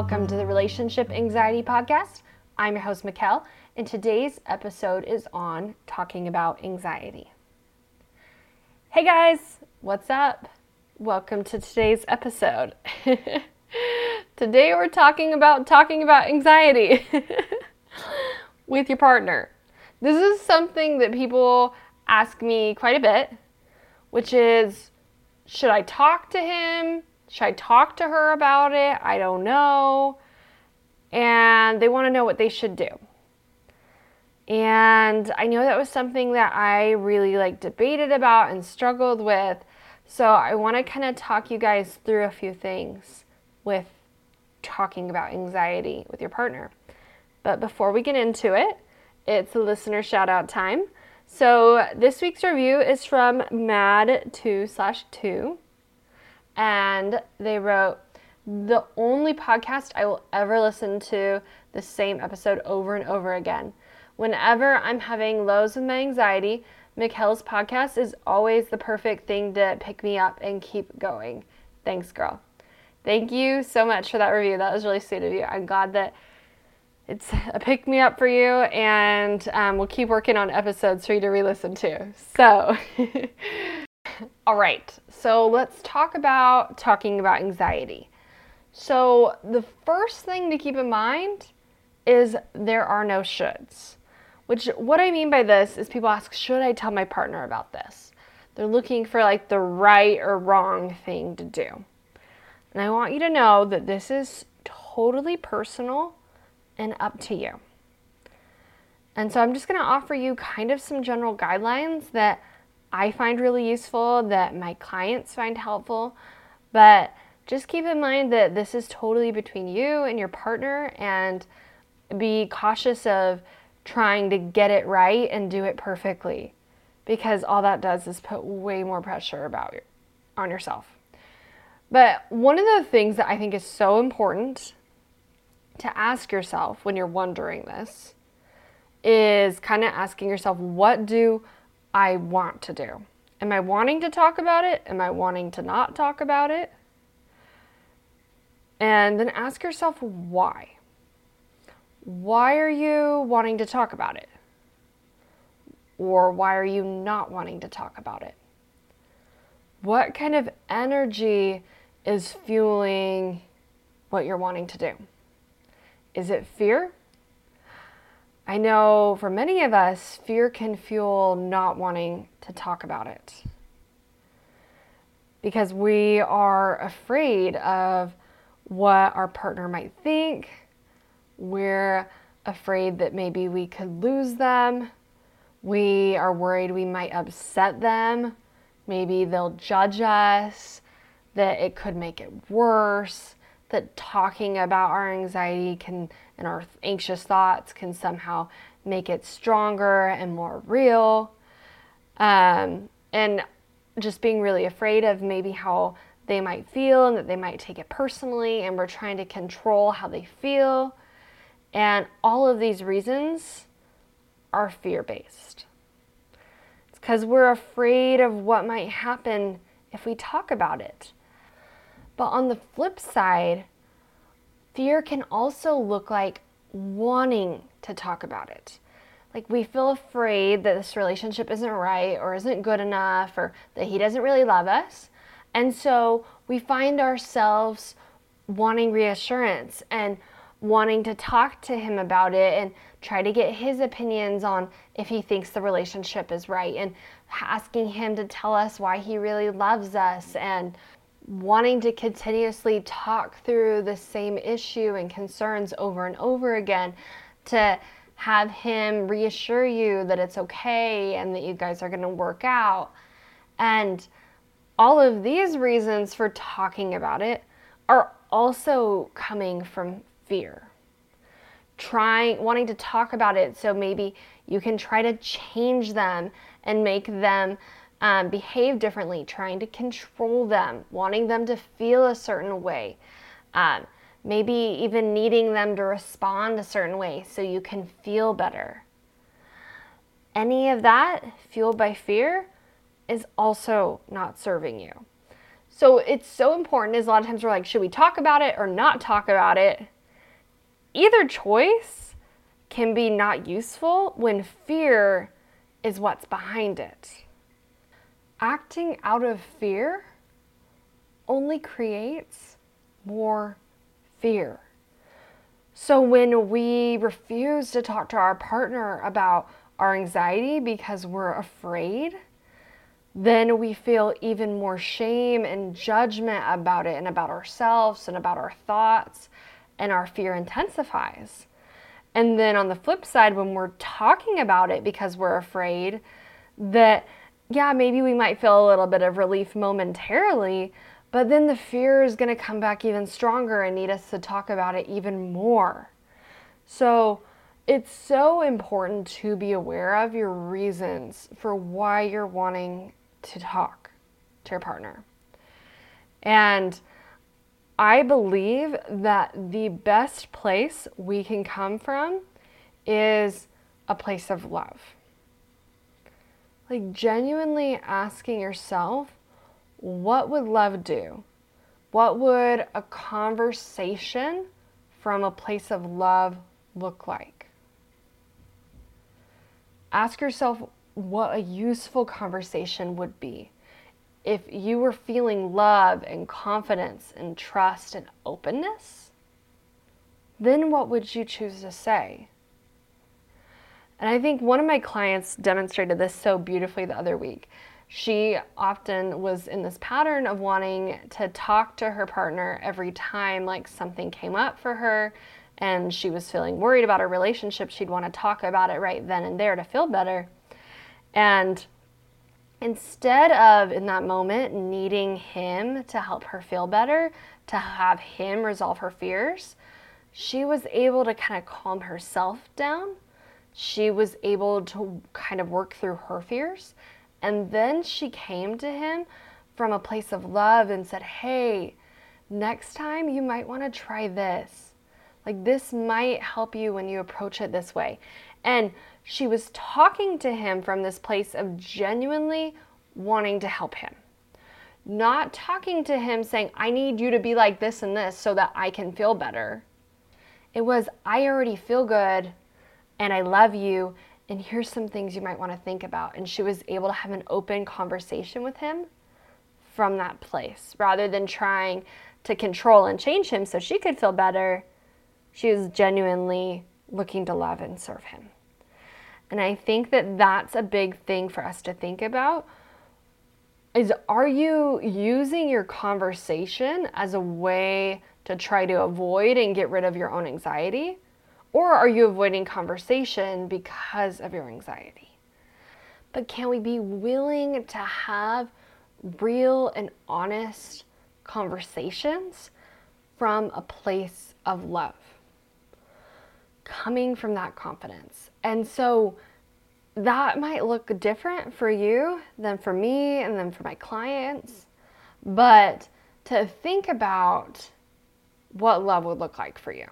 Welcome to the Relationship Anxiety Podcast. I'm your host, Mikkel, and today's episode is on talking about anxiety. Hey guys, what's up? Welcome to today's episode. Today we're talking about talking about anxiety with your partner. This is something that people ask me quite a bit, which is should I talk to him? Should I talk to her about it? I don't know. And they want to know what they should do. And I know that was something that I really like debated about and struggled with. So I want to kind of talk you guys through a few things with talking about anxiety with your partner. But before we get into it, it's a listener shout out time. So this week's review is from Mad2 slash 2 and they wrote, The only podcast I will ever listen to the same episode over and over again. Whenever I'm having lows with my anxiety, Mikkel's podcast is always the perfect thing to pick me up and keep going. Thanks, girl. Thank you so much for that review. That was really sweet of you. I'm glad that it's a pick me up for you, and um, we'll keep working on episodes for you to re listen to. So, all right, so let's talk about talking about anxiety. So, the first thing to keep in mind is there are no shoulds. Which, what I mean by this is people ask, should I tell my partner about this? They're looking for like the right or wrong thing to do. And I want you to know that this is totally personal and up to you. And so I'm just going to offer you kind of some general guidelines that I find really useful, that my clients find helpful. But just keep in mind that this is totally between you and your partner, and be cautious of trying to get it right and do it perfectly because all that does is put way more pressure about your, on yourself. But one of the things that I think is so important to ask yourself when you're wondering this is kind of asking yourself, what do I want to do. Am I wanting to talk about it? Am I wanting to not talk about it? And then ask yourself why. Why are you wanting to talk about it? Or why are you not wanting to talk about it? What kind of energy is fueling what you're wanting to do? Is it fear? I know for many of us, fear can fuel not wanting to talk about it because we are afraid of what our partner might think. We're afraid that maybe we could lose them. We are worried we might upset them. Maybe they'll judge us, that it could make it worse that talking about our anxiety can and our anxious thoughts can somehow make it stronger and more real. Um, and just being really afraid of maybe how they might feel and that they might take it personally, and we're trying to control how they feel. And all of these reasons are fear based. It's because we're afraid of what might happen if we talk about it. But on the flip side, fear can also look like wanting to talk about it. Like we feel afraid that this relationship isn't right or isn't good enough or that he doesn't really love us. And so we find ourselves wanting reassurance and wanting to talk to him about it and try to get his opinions on if he thinks the relationship is right and asking him to tell us why he really loves us and wanting to continuously talk through the same issue and concerns over and over again to have him reassure you that it's okay and that you guys are going to work out. And all of these reasons for talking about it are also coming from fear. Trying, wanting to talk about it so maybe you can try to change them and make them um, behave differently, trying to control them, wanting them to feel a certain way, um, maybe even needing them to respond a certain way so you can feel better. Any of that fueled by fear is also not serving you. So it's so important is a lot of times we're like, should we talk about it or not talk about it? Either choice can be not useful when fear is what's behind it. Acting out of fear only creates more fear. So when we refuse to talk to our partner about our anxiety because we're afraid, then we feel even more shame and judgment about it and about ourselves and about our thoughts, and our fear intensifies. And then on the flip side, when we're talking about it because we're afraid, that yeah, maybe we might feel a little bit of relief momentarily, but then the fear is going to come back even stronger and need us to talk about it even more. So it's so important to be aware of your reasons for why you're wanting to talk to your partner. And I believe that the best place we can come from is a place of love. Like genuinely asking yourself, what would love do? What would a conversation from a place of love look like? Ask yourself what a useful conversation would be if you were feeling love and confidence and trust and openness. Then what would you choose to say? And I think one of my clients demonstrated this so beautifully the other week. She often was in this pattern of wanting to talk to her partner every time like something came up for her and she was feeling worried about her relationship. She'd want to talk about it right then and there to feel better. And instead of in that moment needing him to help her feel better to have him resolve her fears she was able to kind of calm herself down she was able to kind of work through her fears and then she came to him from a place of love and said, Hey, next time you might want to try this. Like, this might help you when you approach it this way. And she was talking to him from this place of genuinely wanting to help him. Not talking to him saying, I need you to be like this and this so that I can feel better. It was, I already feel good and I love you and here's some things you might want to think about. And she was able to have an open conversation with him from that place rather than trying to control and change him so she could feel better. She was genuinely looking to love and serve him. And I think that that's a big thing for us to think about is are you using your conversation as a way to try to avoid and get rid of your own anxiety? Or are you avoiding conversation because of your anxiety? But can we be willing to have real and honest conversations from a place of love? Coming from that confidence. And so that might look different for you than for me and then for my clients. But to think about what love would look like for you.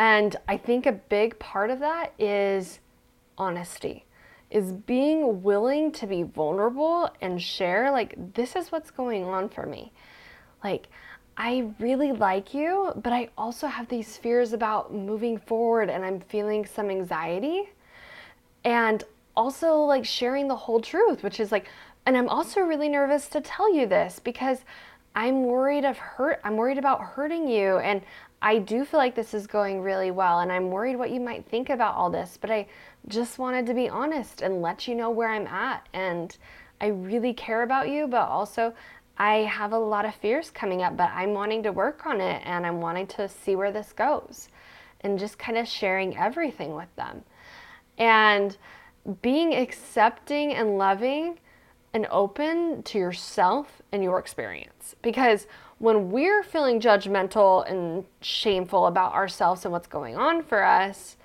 And I think a big part of that is honesty, is being willing to be vulnerable and share, like, this is what's going on for me. Like, I really like you, but I also have these fears about moving forward and I'm feeling some anxiety. And also, like, sharing the whole truth, which is like, and I'm also really nervous to tell you this because I'm worried of hurt. I'm worried about hurting you, and I do feel like this is going really well, and I'm worried what you might think about all this, but I just wanted to be honest and let you know where I'm at. And I really care about you, but also I have a lot of fears coming up, but I'm wanting to work on it and I'm wanting to see where this goes and just kind of sharing everything with them. And being accepting and loving and open to yourself and your experience because when we're feeling judgmental and shameful about ourselves and what's going on for us,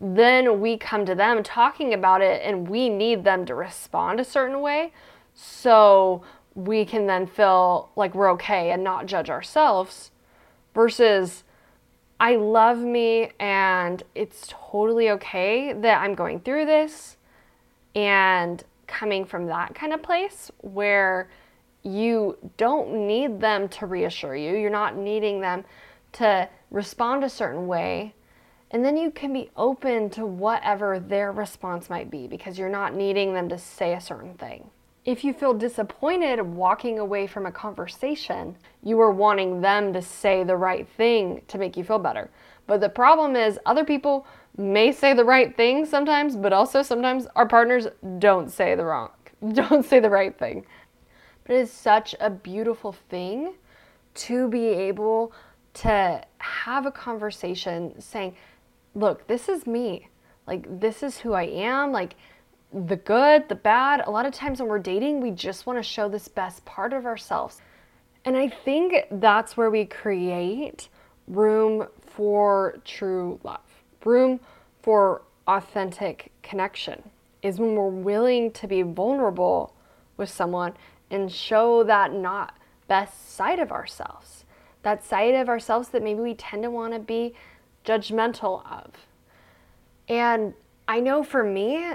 then we come to them talking about it and we need them to respond a certain way. So we can then feel like we're okay and not judge ourselves versus I love me and it's totally okay that I'm going through this. And coming from that kind of place where you don't need them to reassure you. You're not needing them to respond a certain way. And then you can be open to whatever their response might be because you're not needing them to say a certain thing. If you feel disappointed walking away from a conversation, you are wanting them to say the right thing to make you feel better. But the problem is, other people may say the right thing sometimes, but also sometimes our partners don't say the wrong, don't say the right thing. It is such a beautiful thing to be able to have a conversation saying, look, this is me. Like, this is who I am. Like, the good, the bad. A lot of times when we're dating, we just want to show this best part of ourselves. And I think that's where we create room for true love, room for authentic connection, is when we're willing to be vulnerable with someone and show that not best side of ourselves, that side of ourselves that maybe we tend to want to be judgmental of. And I know for me,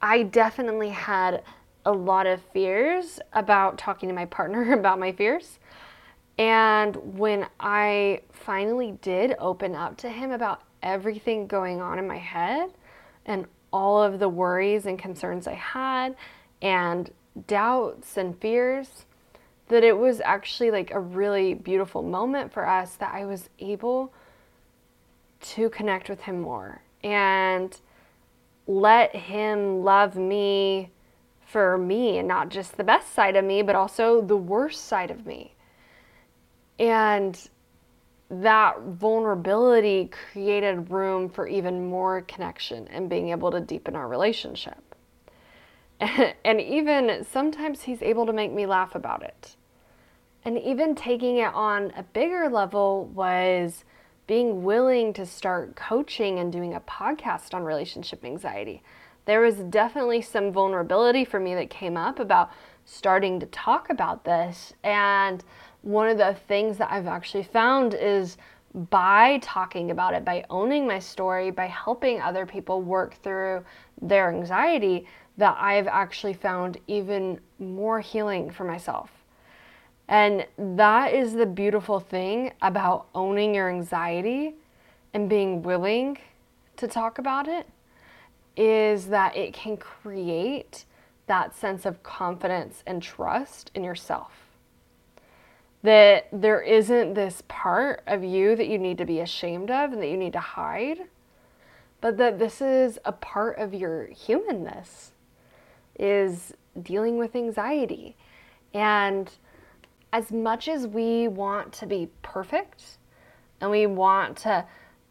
I definitely had a lot of fears about talking to my partner about my fears. And when I finally did open up to him about everything going on in my head and all of the worries and concerns I had and doubts and fears, that it was actually like a really beautiful moment for us that I was able to connect with him more and let him love me for me and not just the best side of me, but also the worst side of me. And that vulnerability created room for even more connection and being able to deepen our relationship. and even sometimes he's able to make me laugh about it. And even taking it on a bigger level was being willing to start coaching and doing a podcast on relationship anxiety. There was definitely some vulnerability for me that came up about starting to talk about this. And one of the things that I've actually found is by talking about it, by owning my story, by helping other people work through their anxiety, that I've actually found even more healing for myself. And that is the beautiful thing about owning your anxiety and being willing to talk about it is that it can create that sense of confidence and trust in yourself. That there isn't this part of you that you need to be ashamed of and that you need to hide, but that this is a part of your humanness is dealing with anxiety. And as much as we want to be perfect and we want to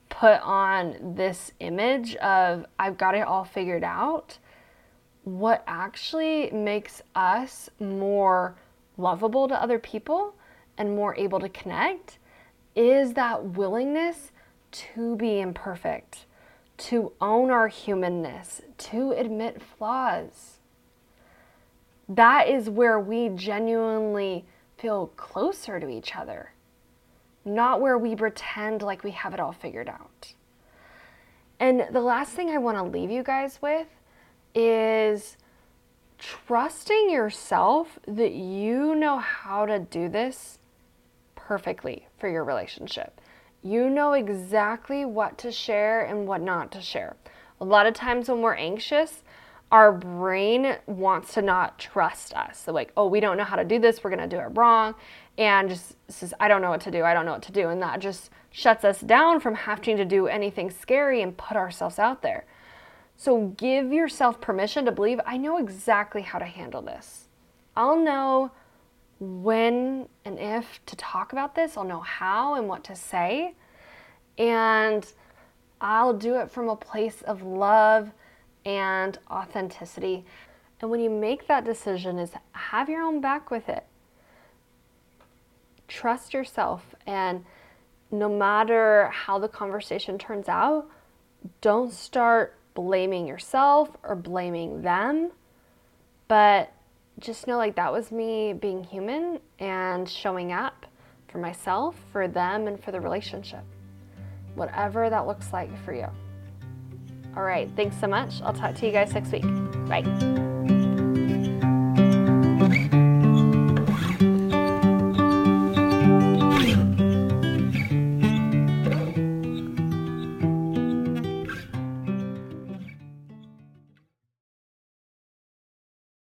put on this image of I've got it all figured out, what actually makes us more lovable to other people and more able to connect is that willingness to be imperfect, to own our humanness, to admit flaws. That is where we genuinely feel closer to each other, not where we pretend like we have it all figured out. And the last thing I want to leave you guys with is trusting yourself that you know how to do this perfectly for your relationship. You know exactly what to share and what not to share. A lot of times when we're anxious, our brain wants to not trust us. So, like, oh, we don't know how to do this, we're gonna do it wrong, and just says, I don't know what to do, I don't know what to do. And that just shuts us down from having to do anything scary and put ourselves out there. So, give yourself permission to believe, I know exactly how to handle this. I'll know when and if to talk about this, I'll know how and what to say, and I'll do it from a place of love and authenticity. And when you make that decision is have your own back with it. Trust yourself and no matter how the conversation turns out, don't start blaming yourself or blaming them, but just know like that was me being human and showing up for myself, for them, and for the relationship. Whatever that looks like for you. All right, thanks so much. I'll talk to you guys next week. Bye.